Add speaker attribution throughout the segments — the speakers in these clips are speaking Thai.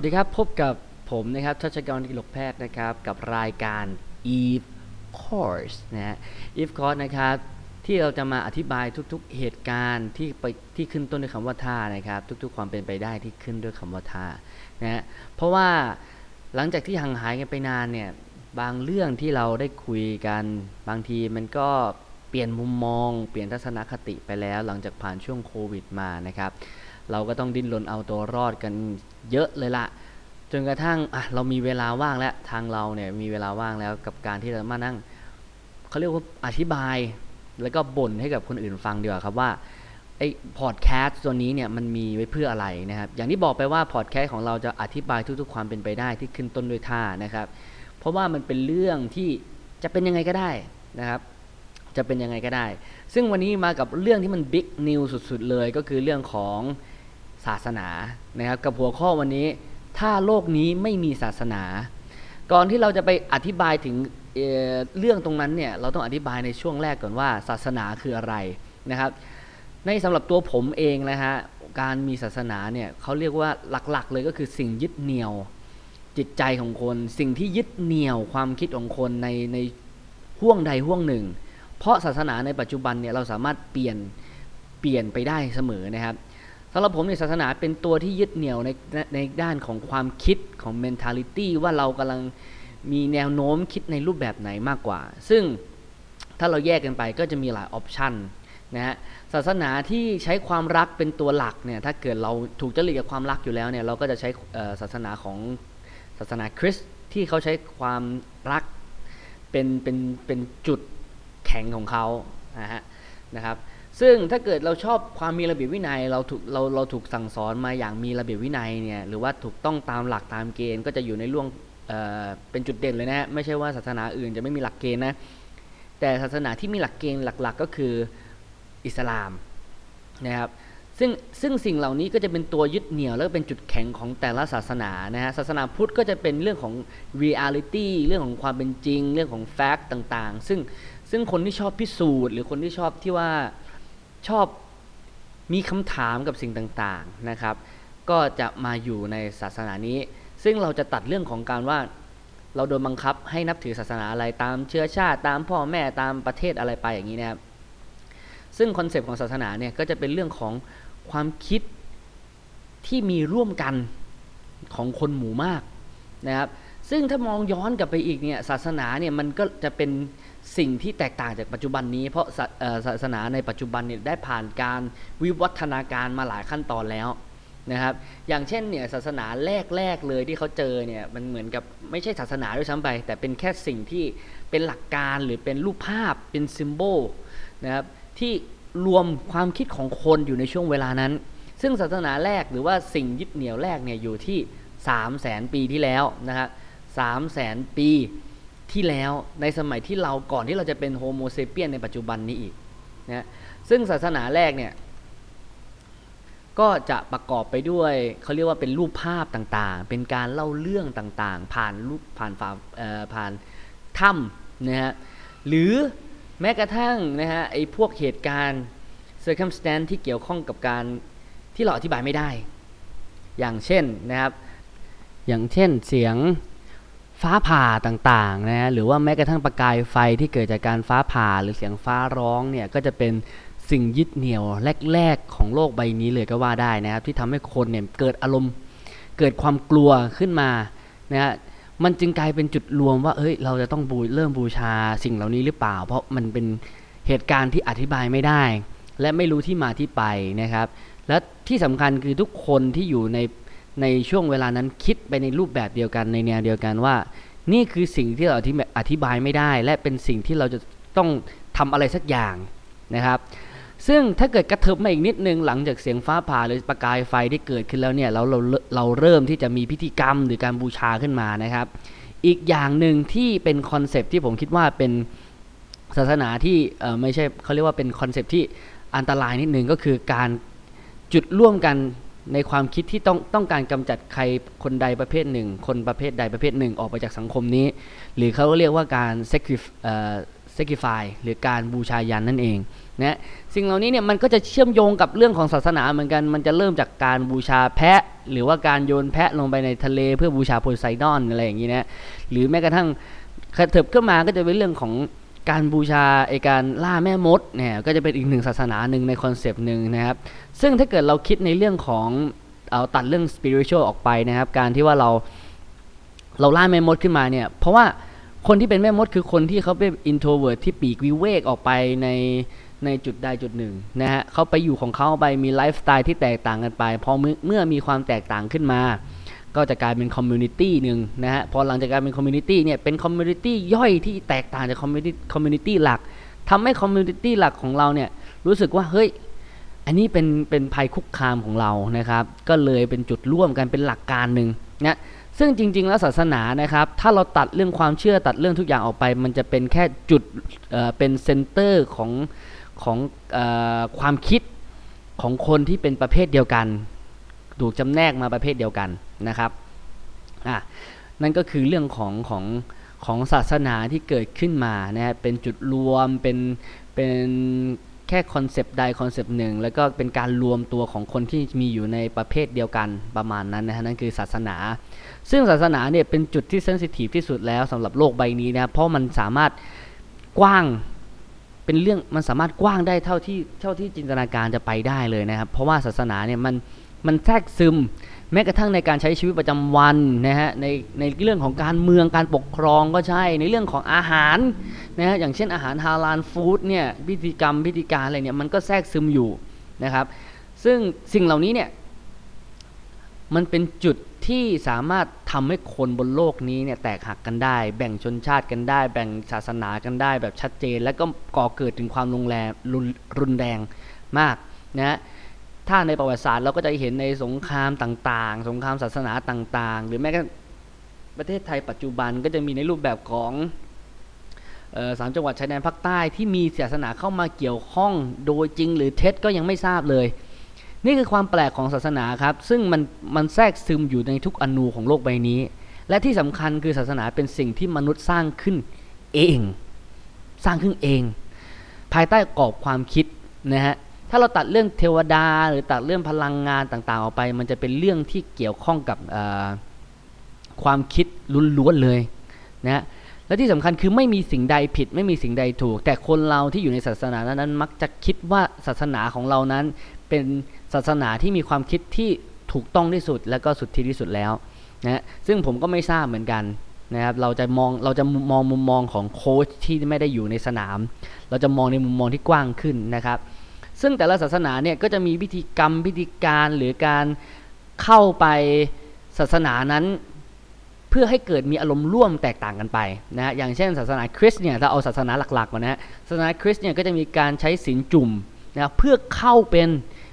Speaker 1: วัสดีครับ พบกับผมนะครับทัชกรกิลกแพทย์นะครับกับรายการ Eve Course นะฮะ Eve Course นะครับที่เราจะมาอธิบายทุกๆเหตุการณ์ที่ไปที่ขึ้นต้นด้วยคำว่าท่านะครับ ทุกๆ ความเป็นไปได้ที่ขึ้นด้วยคำว่าท่านะฮะเพราะว่าหลังจากที่ห่างหายกันไปนานเนี่ยบางเรื่องที่เราได้คุยกันบางทีมันก็เปลี่ยนมุมมอง เปลี่ยนทัศนคติไปแล้ว หลังจากผ่านช่วงโควิดมานะครับ เราก็ต้องดิ้นรนเอาตัวรอดกันเยอะเลยละจนกระทั่งอะเรามีเวลาว่างแล้วทางเราเนี่ยมีเวลาว่างแล้วกับการที่เรามานั่งเขาเรียกว่าอธิบาย แล้วก็บ่นให้กับคนอื่นฟังดีกว่าครับว่าไอ้พอดแคสต์ตัวนี้เนี่ยมันมีไว้เพื่ออะไรนะครับ อย่างที่บอกไปว่าพอดแคสต์ของเราจะอธิบายทุกๆความเป็นไปได้ที่ขึ้นต้นด้วยท่านะครับ เพราะว่ามันเป็นเรื่องที่จะเป็นยังไงก็ได้นะครับ จะเป็นยังไงก็ได้ ซึ่งวันนี้มากับเรื่องที่มันบิ๊กนิวสุดๆเลยก็คือเรื่องของ ศาสนานะครับ กับหัวข้อวันนี้ถ้าโลกนี้ไม่มีศาสนา ก่อนที่เราจะไปอธิบายถึงเเรื่องตรงนั้นเนี่ยเราต้องอธิบายในช่วงแรกก่อนว่าศาสนาคืออะไรนะครับ ในสำหรับตัวผมเองนะฮะการมีศาสนาเนี่ยเขาเรียกว่าหลักๆ เลยก็คือสิ่งยึดเหนี่ยวจิตใจของคน สิ่งที่ยึดเหนี่ยวความคิดของคนในในห่วงใดห่วงหนึ่ง เพราะศาสนาในปัจจุบันเนี่ยเราสามารถเปลี่ยนเปลี่ยนไปได้เสมอนะครับ สำหรับผมในศาสนาเป็นตัวที่ยึดเหนี่ยวในในด้านของความคิดของ mentality ว่าเรากำลังมีแนวโน้มคิดในรูปแบบไหนมากกว่า ซึ่งถ้าเราแยกกันไปก็จะมีหลายออปชันนะฮะศาสนาที่ใช้ความรักเป็นตัวหลักเนี่ยถ้าเกิดเราถูกจริตกับความรักอยู่แล้วเนี่ยเราก็จะใช้ศาสนาของศาสนาคริสต์ที่เขาใช้ความรักเป็นเป็นเป็นจุดแข็งของเขานะฮะนะครับ ซึ่งถ้าเกิดเราชอบความมีระเบียบวินัยเราถูกเราเราถูกสั่งสอนมาอย่างมีระเบียบวินัยเนี่ยหรือว่าถูกต้องตามหลักตามเกณฑ์ ก็จะอยู่ในร่วงเเป็นจุดเด่นเลยนะไม่ใช่ว่าศาสนาอื่นจะไม่มีหลักเกณฑ์นะแต่ศาสนาที่มีหลักเกณฑ์หลัก ๆ ก็คืออิสลามนะครับซึ่งซึ่งสิ่งเหล่านี้ก็จะเป็นตัวยึดเหนี่ยวแล้วเป็นจุดแข็งของแต่ละศาสนานะฮะศาสนาพุทธก็จะเป็นเรื่องของ reality เรื่องของความเป็นจริง เรื่องของ fact ต่างๆ ซึ่งซึ่งคนที่ชอบพิสูจน์ หรือคนที่ชอบที่ว่า ชอบมีคำถามกับสิ่งต่างๆนะครับ ก็จะมาอยู่ในศาสนานี้ ซึ่งเราจะตัดเรื่องของการว่าเราโดนบังคับให้นับถือศาสนาอะไรตามเชื้อชาติตามพ่อแม่ตามประเทศอะไรไปอย่างนี้นะครับ ซึ่ง concept ของศาสนาเนี่ยก็จะเป็นเรื่องของความคิดที่มีร่วมกันของคนหมู่มากนะครับ ซึ่งถ้ามองย้อนกลับไปอีกเนี่ยศาสนาเนี่ยมันก็จะเป็น สิ่งที่แตกต่างจากปัจจุบันนี้ เพราะศาสนาในปัจจุบันเนี่ยได้ผ่านการวิวัฒนาการมาหลายขั้นตอนแล้วนะครับ อย่างเช่นเนี่ยศาสนาแรกๆเลยที่เขาเจอเนี่ยมันเหมือนกับไม่ใช่ศาสนาด้วยซ้ำไป แต่เป็นแค่สิ่งที่เป็นหลักการหรือเป็นรูปภาพเป็น symbol นะครับที่รวมความคิดของคนอยู่ในช่วงเวลานั้น ซึ่งศาสนาแรกหรือว่าสิ่งยึดเหนี่ยวแรกเนี่ยอยู่ที่ 3 0 0แสนปีที่แล้วนะครับสามแสนปี ที่แล้วในสมัยที่เราก่อนที่เราจะเป็น Homo sapiens ในปัจจุบันนี้อีกนะซึ่งศาสนาแรกเนี่ยก็จะประกอบไปด้วยเขาเรียกว่าเป็นรูปภาพต่างๆ เป็นการเล่าเรื่องต่างๆ ผ่านรูปผ่านฝาผ่านถ้ำนะฮะหรือแม้กระทั่งนะฮะไอ้พวกเหตุการณ์ circumstance ที่เกี่ยวข้องกับการที่เราอธิบายไม่ได้ อย่างเช่นนะครับ อย่างเช่นเสียง ฟ้าผ่าต่างๆนะหรือว่าแม้กระทั่งประกายไฟที่เกิดจากการฟ้าผ่าหรือเสียงฟ้าร้องเนี่ยก็จะเป็นสิ่งยึดเหนี่ยวแรกๆของโลกใบนี้เลยก็ว่าได้นะครับ ที่ทำให้คนเนี่ยเกิดอารมณ์เกิดความกลัวขึ้นมานะฮะมันจึงกลายเป็นจุดรวมว่าเอ้ยเราจะต้องบูเริ่มบูชาสิ่งเหล่านี้หรือเปล่า เพราะมันเป็นเหตุการณ์ที่อธิบายไม่ได้ และไม่รู้ที่มาที่ไปนะครับ และที่สำคัญคือทุกคนที่อยู่ใน ในช่วงเวลานั้นคิดไปในรูปแบบเดียวกันในแนวเดียวกันว่า นี่คือสิ่งที่เราอธิบายไม่ได้ และเป็นสิ่งที่เราจะต้องทำอะไรสักอย่างนะครับ ซึ่งถ้าเกิดกระเถิบมาอีกนิดนึงหลังจากเสียงฟ้าผ่าหรือประกายไฟที่เกิดขึ้นแล้วเนี่ยเราเราเราเริ่มที่จะมีพิธีกรรมหรือการบูชาขึ้นมานะครับ อีกอย่างหนึ่งที่เป็นคอนเซปที่ผมคิดว่าเป็นศาสนาที่ไม่ใช่เขาเรียกว่าเป็นคอนเซปที่อันตรายนิดนึงก็คือการจุดร่วมกัน ในความคิดที่ต้องต้องการกำจัดใครคนใดประเภทหนึ่ง คนประเภทใดประเภทหนึ่งออกไปจากสังคมนี้ หรือเขาเรียกว่าการ sacrifice หรือการบูชายันนั่นเองนะสิ่งเหล่านี้เนี่ยมันก็จะเชื่อมโยงกับเรื่องของศาสนาเหมือนกัน มันจะเริ่มจากการบูชาแพะ หรือว่าการโยนแพะลงไปในทะเลเพื่อบูชาโพไซดอนอะไรอย่างนี้นะหรือแม้กระทั่งกระเถิบขึ้นมาก็จะเป็นเรื่องของ การบูชาไอการล่าแม่มดเนี่ยก็จะเป็นอีกหนึ่งศาสนาหนึ่งใน concept หนึ่งนะครับ ซึ่งถ้าเกิดเราคิดในเรื่องของเอาตัดเรื่องสปิริต u a l ออกไปนะครับ การที่ว่าเราเราล่าแม่มดขึ้นมาเนี่ย เพราะว่าคนที่เป็นแม่มดคือคนที่เขาเป็น introvert ที่ปลีกวิเวกออกไปในในจุดใดจุดหนึ่งนะฮะเขาไปอยู่ของเขาไปมีไลฟ์สไตล์ที่แตกต่างกันไปพอเมื่อมีความแตกต่างขึ้นมา ก็จะกลายเป็น community หนึ่งนะฮะพอหลังจากการเป็น community เนี่ยเป็น community ย่อยที่แตกต่างจาก community community หลักทำให้ community หลักของเราเนี่ยรู้สึกว่าเฮ้ยอันนี้เป็นเป็นภัยคุกคามของเรานะครับ ก็เลยเป็นจุดร่วมกันเป็นหลักการหนึ่งนะซึ่งจริง ๆ แล้วศาสนานะครับ ถ้าเราตัดเรื่องความเชื่อตัดเรื่องทุกอย่างออกไป มันจะเป็นแค่จุดเป็น center ของของอความคิดของคนที่เป็นประเภทเดียวกัน ถูกจำแนกมาประเภทเดียวกัน นะครับอะนั่นก็คือเรื่องของของของศาสนาที่เกิดขึ้นมานะฮะเป็นจุดรวมเป็นเป็นแค่ concept ใด concept หนึ่ง แล้วก็เป็นการรวมตัวของคนที่มีอยู่ในประเภทเดียวกันประมาณนั้นนะฮะนั่นคือศาสนา ซึ่งศาสนาเนี่ยเป็นจุดที่เซนซิทีฟที่สุดแล้วสำหรับโลกใบนี้นะเพราะมันสามารถกว้างเป็นเรื่องมันสามารถกว้างได้เท่าที่เท่าที่จินตนาการจะไปได้เลยนะครับ เพราะว่าศาสนาเนี่ยมันมันแทรกซึม แม้กระทั่งในการใช้ชีวิตประจำวันนะฮะในในเรื่องของการเมืองการปกครองก็ใช่ในเรื่องของอาหารนะฮะอย่างเช่นอาหารฮาลาลฟู้ดเนี่ยพิธีกรรมพิธีการอะไรเนี่ยมันก็แทรกซึมอยู่นะครับ ซึ่งสิ่งเหล่านี้เนี่ยมันเป็นจุดที่สามารถทำให้คนบนโลกนี้เนี่ยแตกหักกันได้ แบ่งชนชาติกันได้ แบ่งศาสนากันได้แบบชัดเจน แล้วก็ก่อเกิดถึงความรุนแรงรุนแรงมากนะ ถ้าในประวัติศาสตร์เราก็จะเห็นในสงครามต่างๆ สงครามศาสนาต่าง ๆ หรือแม้กระทั่งประเทศไทยปัจจุบันก็จะมีในรูปแบบของสามจังหวัดชายแดนภาคใต้ที่มีศาสนาเข้ามาเกี่ยวข้องโดยจริงหรือเท็จก็ยังไม่ทราบเลย นี่คือความแปลกของศาสนาครับ ซึ่งมันมันแทรกซึมอยู่ในทุกอนูของโลกใบนี้ และที่สำคัญคือศาสนาเป็นสิ่งที่มนุษย์สร้างขึ้นเอง สร้างขึ้นเอง ภายใต้กรอบความคิดนะฮะ ถ้าเราตัดเรื่องเทวดาหรือตัดเรื่องพลังงานต่างๆออกไป มันจะเป็นเรื่องที่เกี่ยวข้องกับความคิดล้วนๆเลยนะฮะและที่สำคัญคือไม่มีสิ่งใดผิด ไม่มีสิ่งใดถูก แต่คนเราที่อยู่ในศาสนานั้นมักจะคิดว่าศาสนาของเรานั้น เป็นศาสนาที่มีความคิดที่ถูกต้องที่สุด และก็สุดที่ที่สุดแล้วนะซึ่งผมก็ไม่ทราบเหมือนกันนะครับเราจะมองเราจะมองมุมมองของโค้ชที่ไม่ได้อยู่ในสนาม เราจะมองในมุมมองที่กว้างขึ้นนะครับ ซึ่งแต่ละศาสนาเนี่ยก็จะมีพิธีกรรมพิธีการหรือการเข้าไปศาสนานั้น เพื่อให้เกิดมีอารมณ์ร่วมแตกต่างกันไปนะฮะอย่างเช่น ศาสนาคริสต์เนี่ยถ้าเอาศาสนาหลักๆก่อนนะฮะศาสนาคริสต์เนี่ยก็จะมีการใช้ศีลจุ่มนะเพื่อเข้าเป็น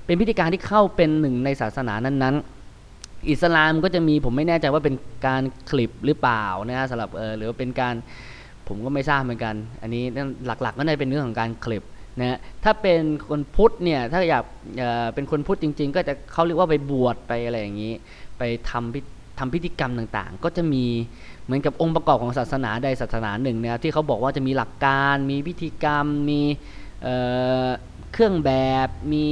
Speaker 1: เป็นพิธีการที่เข้าเป็นหนึ่งในศาสนานั้นๆอิสลามก็จะมีผมไม่แน่ใจว่าเป็นการคลิปหรือเปล่านะฮะสำหรับเออหรือว่าเป็นการผมก็ไม่ทราบเหมือนกัน อันนี้หลักๆก็ในเป็นเรื่องของการคลิป นะถ้าเป็นคนพุทธเนี่ยถ้าอยากเเป็นคนพุทธจริง ๆ ก็จะเขาเรียกว่าไปบวชไปอะไรอย่างนี้ ไปทำพิทำพิธีกรรมต่างๆ ก็จะมีเหมือนกับองค์ประกอบของศาสนาใดศาสนาหนึ่งนะครับที่เขาบอกว่าจะมีหลักการมีพิธีกรรม มีเครื่องแบบมี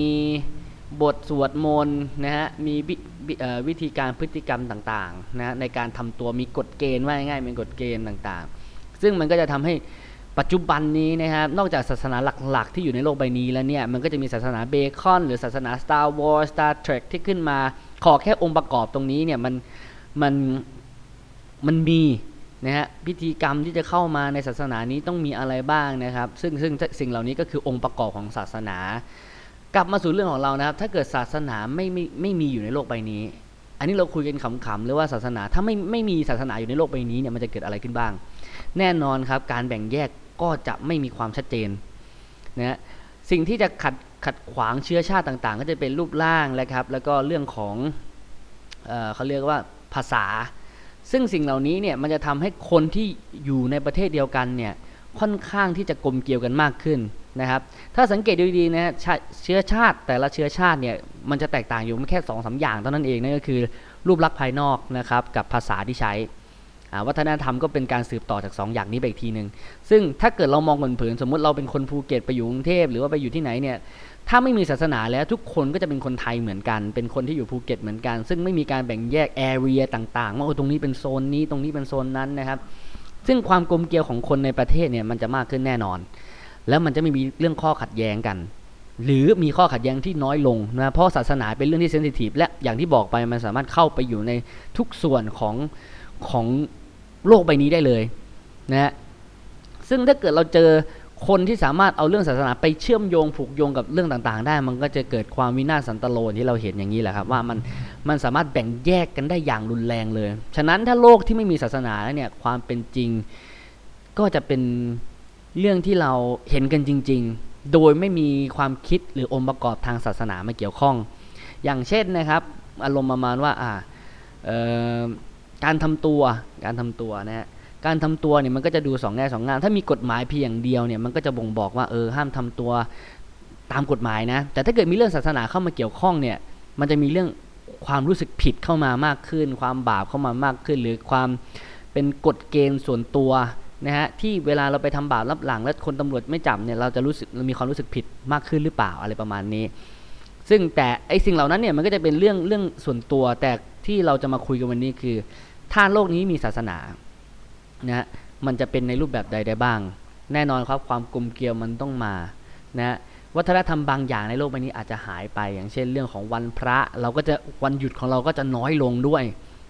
Speaker 1: บทสวดมนต์นะฮะมีวิธีการพฤติกรรมต่างๆนะในการทำตัวมีกฎเกณฑ์ว่าง่ายๆเป็นกฎเกณฑ์ต่างๆ ซึ่งมันก็จะทำให้ ปัจจุบันนี้นะครับนอกจากศาสนาหลักๆ ที่อยู่ในโลกใบนี้แล้วเนี่ยมันก็จะมีศาสนาเบคอน หรือศาสนา Star Wars Star Trek ที่ขึ้นมา ขอแค่องค์ประกอบตรงนี้เนี่ยมันมันมันมีนะฮะพิธีกรรมที่จะเข้ามาในศาสนานี้ต้องมีอะไรบ้างนะครับ ซึ่งซึ่งสิ่งเหล่านี้ก็คือองค์ประกอบของศาสนา กลับมาสู่เรื่องของเรานะครับ ถ้าเกิดศาสนาไม่ไม่ไม่มีอยู่ในโลกใบนี้ อันนี้เราคุยกันขำๆเลยว่าศาสนาถ้าไม่ไม่มีศาสนาอยู่ในโลกใบนี้เนี่ยมันจะเกิดอะไรขึ้นบ้าง แน่นอนครับการแบ่งแยก ก็จะไม่มีความชัดเจนนะสิ่งที่จะขัดขัดขวางเชื้อชาติต่างๆ ก็จะเป็นรูปร่างแล้วครับ แล้วก็เรื่องของเออเขาเรียกว่าภาษา ซึ่งสิ่งเหล่านี้เนี่ยมันจะทำให้คนที่อยู่ในประเทศเดียวกันเนี่ยค่อนข้างที่จะกลมเกี่ยวกันมากขึ้นนะครับ ถ้าสังเกตดูดีๆนะเชื้อชาติแต่ละเชื้อชาติเนี่ยมันจะแตกต่างอยู่แค่สองสาอย่างเท่านั้นเองนั่นก็คือรูปลักษณ์ภายนอกนะครับกับภาษาที่ใช้ วัฒนธรรมก็เป็นการสืบต่อจาก 2 อย่างนี้ไปอีกทีหนึ่งซึ่งถ้าเกิดเรามองเผินๆสมมติเราเป็นคนภูเก็ตไปอยู่กรุงเทพหรือว่าไปอยู่ที่ไหนเนี่ยถ้าไม่มีศาสนาแล้วทุกคนก็จะเป็นคนไทยเหมือนกัน เป็นคนที่อยู่ภูเก็ตเหมือนกัน ซึ่งไม่มีการแบ่งแยก area ต่างๆ ว่าโอ้ตรงนี้เป็นโซนนี้ตรงนี้เป็นโซนนั้นนะครับ ซึ่งความกลมเกลียวของคนในประเทศเนี่ยมันจะมากขึ้นแน่นอน แล้วมันจะไม่มีเรื่องข้อขัดแย้งกัน หรือมีข้อขัดแย้งที่น้อยลงนะเพราะศาสนาเป็นเรื่องที่ sensitive และอย่างที่บอกไปมันสามารถเข้าไปอยู่ในทุกส่วนของของ โลกใบนี้ได้เลยนะฮะซึ่งถ้าเกิดเราเจอคนที่สามารถเอาเรื่องศาสนาไปเชื่อมโยงผูกโยงกับเรื่องต่างๆ ได้ มันก็จะเกิดความวินาศสันตโลที่เราเห็นอย่างนี้แหละครับว่ามันมันสามารถแบ่งแยกกันได้อย่างรุนแรงเลย ฉะนั้นถ้าโลกที่ไม่มีศาสนาแล้วเนี่ยความเป็นจริง ก็จะเป็นเรื่องที่เราเห็นกันจริง ๆ โดยไม่มีความคิดหรือองค์ประกอบทางศาสนามาเกี่ยวข้อง อย่างเช่นนะครับ อารมณ์ประมาณว่าอ่า การทำตัวการทำตัวนะฮะการทำตัวเนี่ยมันก็จะดูสองแง่สองงานถ้ามีกฎหมายเพียงอย่างเดียวเนี่ยมันก็จะบ่งบอกว่าเออห้ามทำตัวตามกฎหมายนะ แต่ถ้าเกิดมีเรื่องศาสนาเข้ามาเกี่ยวข้องเนี่ยมันจะมีเรื่องความรู้สึกผิดเข้ามามากขึ้น ความบาปเข้ามามากขึ้น หรือความเป็นกฎเกณฑ์ส่วนตัวนะฮะที่เวลาเราไปทำบาปรับหลังแล้วคนตำรวจไม่จับเนี่ยเราจะรู้สึกรามีความรู้สึกผิดมากขึ้นหรือเปล่าอะไรประมาณนี้ ซึ่งแต่ไอสิ่งเหล่านั้นเนี่ยมันก็จะเป็นเรื่องเรื่องส่วนตัว แต่ที่เราจะมาคุยกันวันนี้คือ ถ้าโลกนี้มีศาสนานะมันจะเป็นในรูปแบบใดได้บ้าง แน่นอนครับความกลมเกลียวมันต้องมานะวัฒนธรรมบางอย่างในโลกใบนี้อาจจะหายไป อย่างเช่นเรื่องของวันพระ เราก็จะวันหยุดของเราก็จะน้อยลงด้วย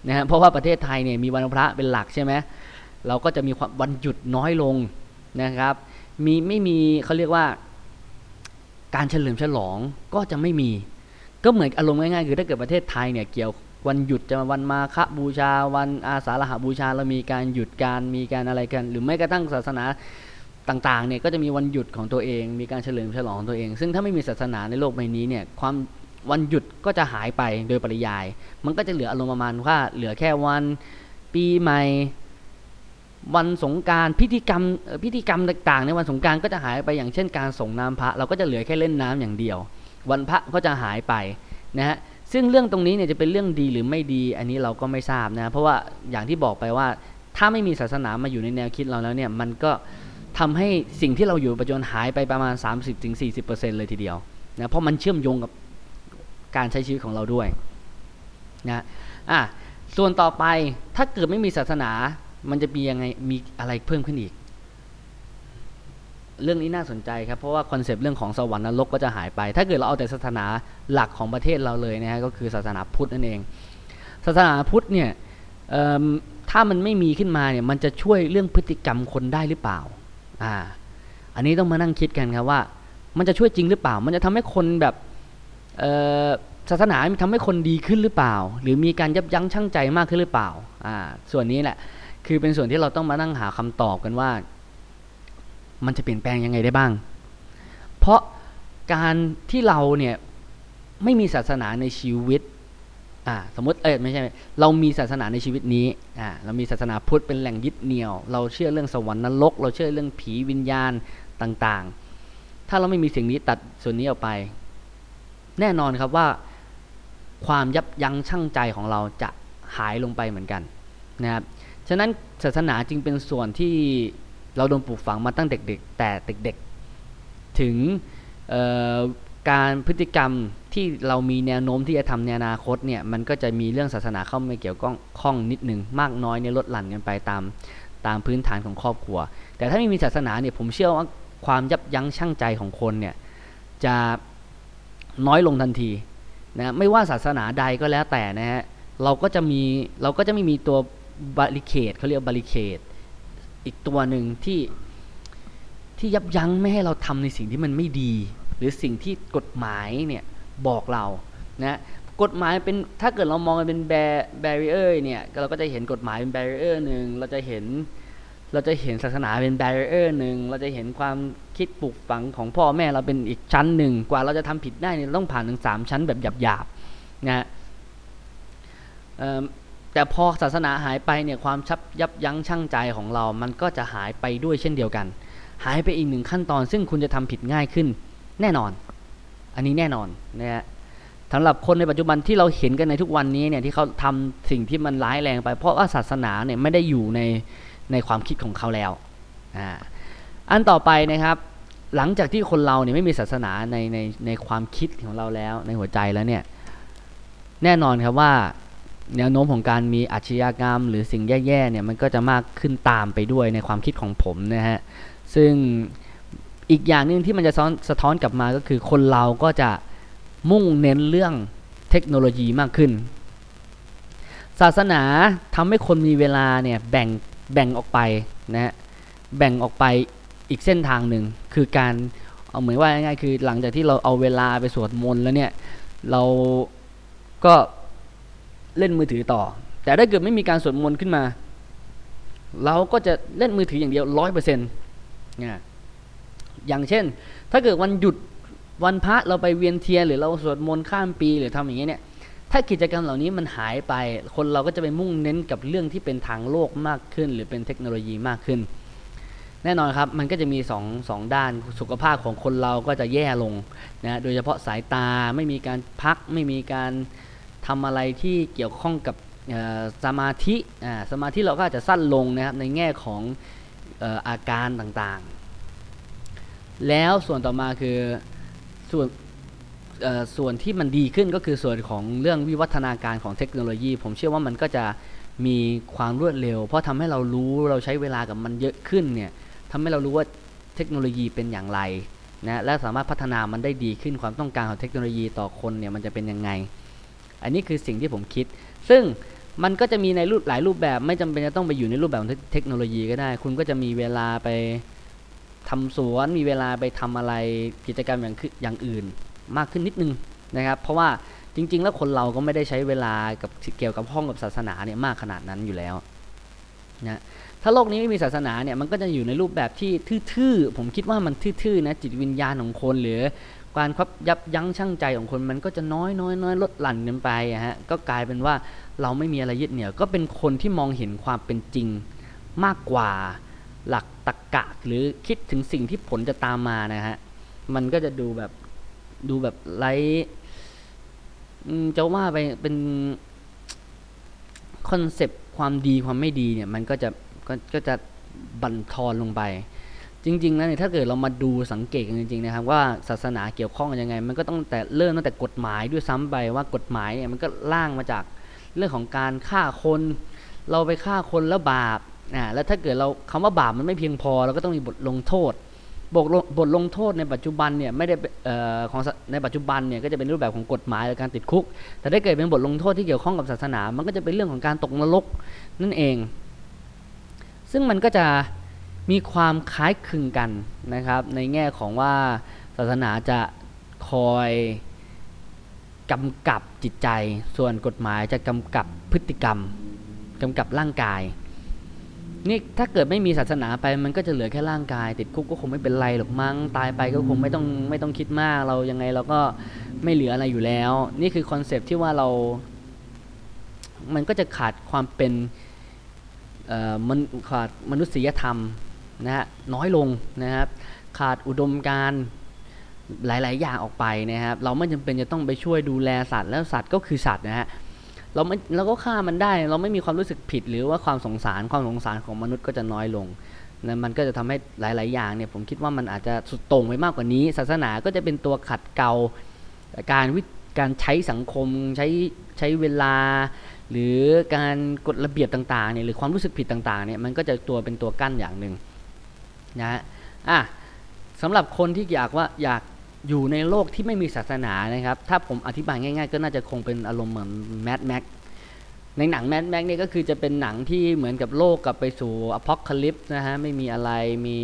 Speaker 1: นะฮะเพราะว่าประเทศไทยเนี่ยมีวันพระเป็นหลักใช่ไหมเราก็จะมีวันหยุดน้อยลงนะครับ มีไม่มีเขาเรียกว่า การเฉลิมฉลองก็จะไม่มี ก็เหมือนอารมณ์ง่ายๆ คือถ้าเกิดประเทศไทยเนี่ยเกี่ยววันหยุดจะวันมาฆบูชา วันอาสาฬหบูชาเรามีการหยุดการมีการอะไรกัน หรือไม่กระทั่งศาสนาต่างๆเนี่ยก็จะมีวันหยุดของตัวเอง มีการเฉลิมฉลองตัวเอง ซึ่งถ้าไม่มีศาสนาในโลกใบนี้เนี่ยความวันหยุดก็จะหายไปโดยปริยาย มันก็จะเหลืออารมณ์ประมาณว่าเหลือแค่วันปีใหม่ วันสงการพิธีกรรมพิธีกรรมต่างๆ ในวันสงการก็จะหายไปอย่างเช่น การส่งน้ำพระเราก็จะเหลือแค่เล่นน้ำอย่างเดียว วันพระก็จะหายไปนะฮะซึ่งเรื่องตรงนี้เนี่ยจะเป็นเรื่องดีหรือไม่ดี อันนี้เราก็ไม่ทราบนะเพราะว่าอย่างที่บอกไปว่าถ้าไม่มีศาสนามาอยู่ในแนวคิดเราแล้วเนี่ยมันก็ทำให้สิ่งที่เราอยู่ปัจจุบันหายไปประมาณ 30-40%เลยทีเดียวนะเพราะมันเชื่อมโยงกับการใช้ชีวิตของเราด้วยนะอะส่วนต่อไปถ้าเกิดไม่มีศาสนา มันจะมียังไงมีอะไรเพิ่มขึ้นอีก เรื่องนี้น่าสนใจครับเพราะว่าคอนเซปต์เรื่องของสวรรค์นรกก็จะหายไป ถ้าเกิดเราเอาแต่ศาสนาหลักของประเทศเราเลยนะฮะก็คือศาสนาพุทธนั่นเอง ศาสนาพุทธเนี่ยถ้ามันไม่มีขึ้นมาเนี่ยมันจะช่วยเรื่องพฤติกรรมคนได้หรือเปล่าอ่าอันนี้ต้องมานั่งคิดกันครับว่า มันจะช่วยจริงหรือเปล่า มันจะทำให้คนแบบศาสนาทำให้คนดีขึ้นหรือเปล่า หรือมีการยับยั้งชั่งใจมากขึ้นหรือเปล่าอ่าส่วนนี้แหละ คือเป็นส่วนที่เราต้องมานั่งหาคำตอบกันว่า มันจะเปลี่ยนแปลงยังไงได้บ้าง เพราะการที่เราเนี่ยไม่มีศาสนาในชีวิตอ่าสมมติเออไม่ใช่เรามีศาสนาในชีวิตนี้อ่าเรามีศาสนาพุทธเป็นแหล่งยึดเหนี่ยว เราเชื่อเรื่องสวรรค์นรก เราเชื่อเรื่องผีวิญญาณต่างๆ ถ้าเราไม่มีสิ่งนี้ตัดส่วนนี้ออกไป แน่นอนครับว่าความยับยั้งชั่งใจของเราจะหายลงไปเหมือนกันนะครับ ฉะนั้นศาสนาจึงเป็นส่วนที่เราโดนปลูกฝังมาตั้งเด็กๆ แต่เด็กๆ ถึงการพฤติกรรมที่เรามีแนวโน้มที่จะทำในอนาคตเนี่ยมันก็จะมีเรื่องศาสนาเข้ามาเกี่ยวข้องนิดหนึ่งมากน้อยในลดหลั่นกันไปตามตามพื้นฐานของครอบครัว แต่ถ้าไม่มีศาสนาเนี่ยผมเชื่อว่าความยับยั้งชั่งใจของคนเนี่ยจะน้อยลงทันทีนะไม่ว่าศาสนาใดก็แล้วแต่นะฮะเราก็จะมีเราก็จะไม่มีตัว บาริเคดเขาเรียกบาริเคดอีกตัวหนึ่งที่ที่ยับยั้งไม่ให้เราทำในสิ่งที่มันไม่ดี หรือสิ่งที่กฎหมายเนี่ยบอกเรานะกฎหมายเป็นถ้าเกิดเรามองมันเป็นแบbarrier เนี่ยเราก็จะเห็นกฎหมายเป็น barrier หนึ่งเราจะเห็นเราจะเห็นศาสนาเป็น barrier หนึ่งเราจะเห็นความคิดปลูกฝังของพ่อแม่เราเป็นอีกชั้นหนึ่งกว่าเราจะทำผิดได้เนี่ยต้องผ่านถึงสามชั้นแบบหยาบๆนะ แต่พอศาสนาหายไปเนี่ยความชับยับยั้งชั่งใจของเรา มันก็จะหายไปด้วยเช่นเดียวกัน หายไปอีกหนึ่งขั้นตอน ซึ่งคุณจะทำผิดง่ายขึ้น แน่นอน อันนี้แน่นอนนะฮะสำหรับคนในปัจจุบันที่เราเห็นกันในทุกวันนี้เนี่ยที่เขาทำสิ่งที่มันร้ายแรงไป เพราะว่าศาสนาเนี่ยไม่ได้อยู่ในในความคิดของเขาแล้วอ่าอันต่อไปนะครับหลังจากที่คนเราเนี่ยไม่มีศาสนาในในในความคิดของเราแล้ว ในหัวใจแล้วเนี่ยแน่นอนครับว่า แนวโน้มของการมีอาชญากรรม หรือสิ่งแย่ๆเนี่ยมันก็จะมากขึ้นตามไปด้วยในความคิดของผมนะฮะซึ่งอีกอย่างหนึ่งที่มันจะสะท้อนกลับมาก็คือคนเราก็จะมุ่งเน้นเรื่องเทคโนโลยีมากขึ้น ศาสนาทำให้คนมีเวลาเนี่ยแบ่งแบ่งออกไปนะฮะแบ่งออกไปอีกเส้นทางหนึ่งคือการเอาเหมือนว่าง่ายๆคือหลังจากที่เราเอาเวลาไปสวดมนต์แล้วเนี่ยเราก็ เล่นมือถือต่อ แต่ถ้าเกิดไม่มีการสวดมนต์ขึ้นมา เราก็จะเล่นมือถืออย่างเดียวร้อยเปอร์เซ็นต์นี่ยอย่างเช่น ถ้าเกิดวันหยุดวันพระเราไปเวียนเทียนหรือเราสวดมนต์ข้ามปีหรือทำอย่างเงี้ยเนี่ยถ้ากิจกรรมเหล่านี้มันหายไป คนเราก็จะไปมุ่งเน้นกับเรื่องที่เป็นทางโลกมากขึ้น หรือเป็นเทคโนโลยีมากขึ้น แน่นอนครับ มันก็จะมี2อสองด้านสุขภาพของคนเราก็จะแย่ลงนะโดยเฉพาะสายตาไม่มีการพักไม่มีการ ทำอะไรที่เกี่ยวข้องกับสมาธิสมาธิเราก็อาจจะสั้นลงนะครับในแง่ของอาการต่างๆ แล้วส่วนต่อมาคือส่วนส่วนที่มันดีขึ้นก็คือส่วนของเรื่องวิวัฒนาการของเทคโนโลยี ผมเชื่อว่ามันก็จะมีความรวดเร็ว เพราะทำให้เรารู้เราใช้เวลากับมันเยอะขึ้นเนี่ยทำให้เรารู้ว่าเทคโนโลยีเป็นอย่างไรนะและสามารถพัฒนามันได้ดีขึ้นความต้องการของเทคโนโลยีต่อคนเนี่ยมันจะเป็นยังไง อันนี้คือสิ่งที่ผมคิด ซึ่งมันก็จะมีในรูปหลายรูปแบบ ไม่จำเป็นจะต้องไปอยู่ในรูปแบบของเทคโนโลยีก็ได้ คุณก็จะมีเวลาไปทำสวนมีเวลาไปทำอะไรกิจกรรมอย่างอย่างอื่น มากขึ้นนิดนึงนะครับ เพราะว่าจริง ๆ แล้วคนเราก็ไม่ได้ใช้เวลากับเกี่ยวกับห้องกับศาสนาเนี่ยมากขนาดนั้นอยู่แล้วนะถ้าโลกนี้ไม่มีศาสนาเนี่ยมันก็จะอยู่ในรูปแบบที่ทื่อๆผมคิดว่ามันทื่อๆนะจิตวิญญาณของคนหรือ การคับยับยั้งชั่งใจของคนมันก็จะน้อยน้อยน้อยลดหลั่นกันไปฮะก็กลายเป็นว่าเราไม่มีอะไรยึดเหนี่ยวก็เป็นคนที่มองเห็นความเป็นจริงมากกว่าหลักตรรกะหรือคิดถึงสิ่งที่ผลจะตามมานะฮะมันก็จะดูแบบดูแบบไร้จะว่าไปเป็น concept ความดีความไม่ดีเนี่ยมันก็จะกก็จะบั่นทอนลงไป จริงๆแล้วเนี่ยถ้าเกิดเรามาดูสังเกตกันจริงๆนะครับว่าศาสนาเกี่ยวข้องกันยังไง มันก็ต้องแต่เริ่มตั้งแต่กฎหมายด้วยซ้ำไปว่ากฎหมายเนี่ยมันก็ล่างมาจากเรื่องของการฆ่าคน เราไปฆ่าคนแล้วบาปอ่าแล้วถ้าเกิดเราคำว่าบาปมันไม่เพียงพอเราก็ต้องมีบทลงโทษบทบทลงโทษในปัจจุบันเนี่ยไม่ได้ของในปัจจุบันเนี่ยก็จะเป็นรูปแบบของกฎหมายและการติดคุก แต่ถ้าเกิดเป็นบทลงโทษที่เกี่ยวข้องกับศาสนา มันก็จะเป็นเรื่องของการตกนรกนั่นเอง ซึ่งมันก็จะ มีความคล้ายคลึงกันนะครับ ในแง่ของว่าศาสนาจะคอยกำกับจิตใจ ส่วนกฎหมายจะกำกับพฤติกรรมกำกับร่างกายนี่ถ้าเกิดไม่มีศาสนาไปมันก็จะเหลือแค่ร่างกาย ติดคุกก็คงไม่เป็นไรหรอกมั้งตายไปก็คงไม่ต้องไม่ต้องคิดมากเรายังไงเราก็ไม่เหลืออะไรอยู่แล้ว นี่คือคอนเซปที่ว่าเรา มันก็จะขาดความเป็นมันขาดมนุษยธรรม นะฮะน้อยลงนะครับขาดอุดมการหลาย ๆ อย่างออกไปนะครับเราไม่จำเป็นจะต้องไปช่วยดูแลสัตว์แล้วสัตว์ก็คือสัตว์นะฮะเราไม่เราก็ฆ่ามันได้ เราไม่มีความรู้สึกผิดหรือว่าความสงสารความสงสารของมนุษย์ก็จะน้อยลงนะมันก็จะทำให้หลาย ๆ อย่างเนี่ยผมคิดว่ามันอาจจะสุดโต่งไปมากกว่านี้ ศาสนาก็จะเป็นตัวขัดเกลาการวิการใช้สังคมใช้ใช้เวลา หรือการกฎระเบียบต่าง ๆ เนี่ยหรือความรู้สึกผิดต่าง ๆ เนี่ยมันก็จะตัวเป็นตัวกั้นอย่างหนึ่ง นะอะสำหรับคนที่อยากว่าอยากอยู่ในโลกที่ไม่มีศาสนานะครับ ถ้าผมอธิบายง่าย ๆ ก็น่าจะคงเป็นอารมณ์เหมือนแมดแม็กในหนังแมดแม็กนี่ก็คือจะเป็นหนังที่เหมือนกับโลกกลับไปสู่อพอลคลิปนะฮะไม่มีอะไรมี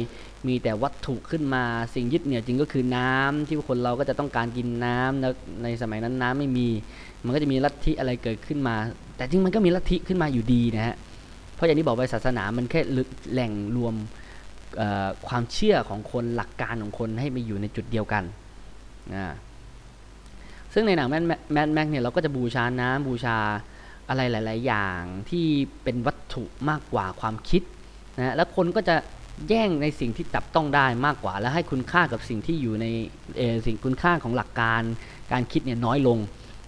Speaker 1: มีแต่วัตถุขึ้นมาสิ่งยึดเหนี่ยวจริงก็คือน้ำที่คนเราก็จะต้องการกินน้ำแล้วในสมัยนั้นน้ำไม่มี มันก็จะมีลัทธิอะไรเกิดขึ้นมา แต่จริงมันก็มีลัทธิขึ้นมาอยู่ดีนะฮะเพราะอย่างที่บอกไปศาสนามันแค่แหล่งรวม ความเชื่อของคนหลักการของคนให้ไปอยู่ในจุดเดียวกันนะซึ่งในหนังแมนแม็กเนี่ยเราก็จะบูชาน้ำบูชาอะไรหลาย ๆ อย่างที่เป็นวัตถุมากกว่าความคิดนะแล้วคนก็จะแย่งในสิ่งที่จับต้องได้มากกว่า แล้วให้คุณค่ากับสิ่งที่อยู่ในสิ่งคุณค่าของหลักการการคิดเนี่ยน้อยลง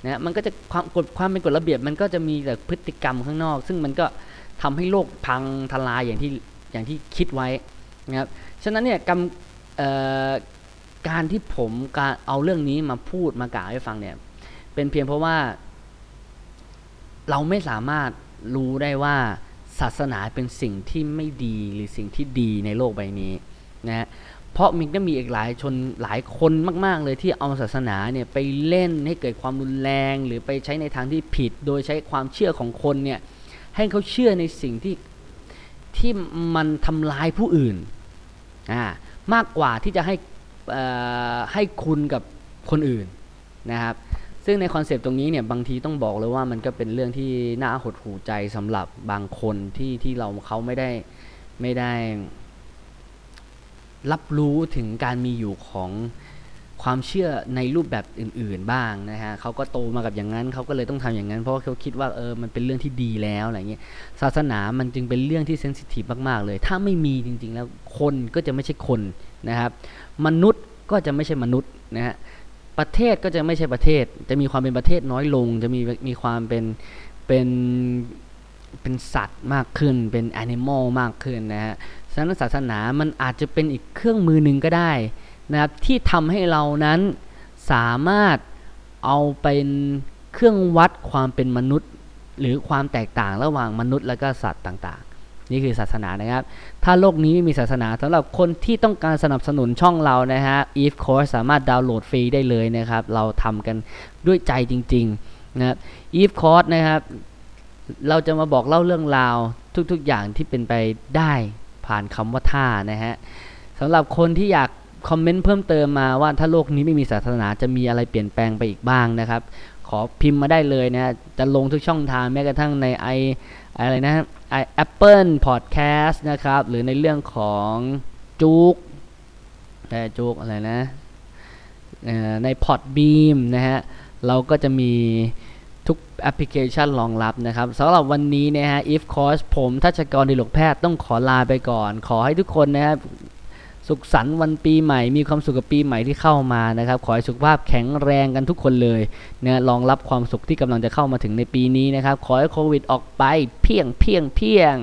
Speaker 1: นะมันก็จะความกฎความเป็นกฎระเบียบมันก็จะมีแต่พฤติกรรมข้างนอก ซึ่งมันก็ทำให้โลกพังทลายอย่างที่อย่างที่คิดไว้ นะครับฉะนั้นเนี่ยการที่ผมการเอาเรื่องนี้มาพูดมากล่าวให้ฟังเนี่ย เป็นเพียงเพราะว่า เราไม่สามารถรู้ได้ว่าศาสนาเป็นสิ่งที่ไม่ดีหรือสิ่งที่ดีในโลกใบนี้นะฮะเพราะมันก็มีอีกหลายชนหลายคนมาก ๆ เลยที่เอาศาสนาเนี่ยไปเล่นให้เกิดความรุนแรง หรือไปใช้ในทางที่ผิด โดยใช้ความเชื่อของคนเนี่ยให้เขาเชื่อในสิ่งที่ที่มันทำลายผู้อื่น มากกว่าที่จะให้ให้คุณกับคนอื่นนะครับ ซึ่งใน concept ตรงนี้เนี่ยบางทีต้องบอกเลยว่ามันก็เป็นเรื่องที่น่าหดหู่ใจสำหรับบางคนที่ที่เราเขาไม่ได้ไม่ได้ รับรู้ถึงการมีอยู่ของ ความเชื่อในรูปแบบอื่น ๆบ้างนะฮะเขาก็โตมากับอย่างนั้นเขาก็เลยต้องทำอย่างนั้น เพราะเขาคิดว่าเออมันเป็นเรื่องที่ดีแล้วอะไรเงี้ยศาสนามันจึงเป็นเรื่องที่ sensitive มาก ๆ เลย ถ้าไม่มีจริง ๆ แล้วคนก็จะไม่ใช่คนนะครับ มนุษย์ก็จะไม่ใช่มนุษย์นะฮะประเทศก็จะไม่ใช่ประเทศ จะมีความเป็นประเทศน้อยลง จะมีมีความเป็นเป็นเป็นสัตว์มากขึ้น เป็นแอนิมอลมากขึ้นนะฮะฉะนั้นศาสนามันอาจจะเป็นอีกเครื่องมือหนึ่งก็ได้ นะครับที่ทำให้เรานั้นสามารถเอาเป็นเครื่องวัดความเป็นมนุษย์ หรือความแตกต่างระหว่างมนุษย์และก็สัตว์ต่างๆ นี่คือศาสนานะครับ ถ้าโลกนี้ไม่มีศาสนาสำหรับคนที่ต้องการสนับสนุนช่องเรานะฮะ Eve Course สามารถดาวน์โหลดฟรีได้เลยนะครับ เราทำกันด้วยใจจริงๆนะครับ Eve Course นะครับเราจะมาบอกเล่าเรื่องราวทุกๆอย่างที่เป็นไปได้ผ่านคำว่าท่านะฮะสำหรับคนที่อยาก คอมเมนต์เพิ่มเติมมาว่าถ้าโลกนี้ไม่มีศาสนาจะมีอะไรเปลี่ยนแปลงไปอีกบ้างนะครับ ขอพิมพ์มาได้เลยนะจะลงทุกช่องทางแม้กระทั่งในไออะไรนะไอ Apple Podcast นะครับ หรือในเรื่องของจุกแต่จุกอะไรนะใน Podbean นะฮะเราก็จะมีทุกแอปพลิเคชันรองรับนะครับสำหรับวันนี้นะฮะ of course ผมทัชกรดิลกแพทย์ต้องขอลาไปก่อน ขอให้ทุกคนนะครับ สุขสันต์วันปีใหม่ มีความสุขกับปีใหม่ที่เข้ามานะครับ ขอให้สุขภาพแข็งแรงกันทุกคนเลยเนี่ยรองรับความสุขที่กำลังจะเข้ามาถึงในปีนี้นะครับ ขอให้โควิดออกไปเพียงเพียงเพียง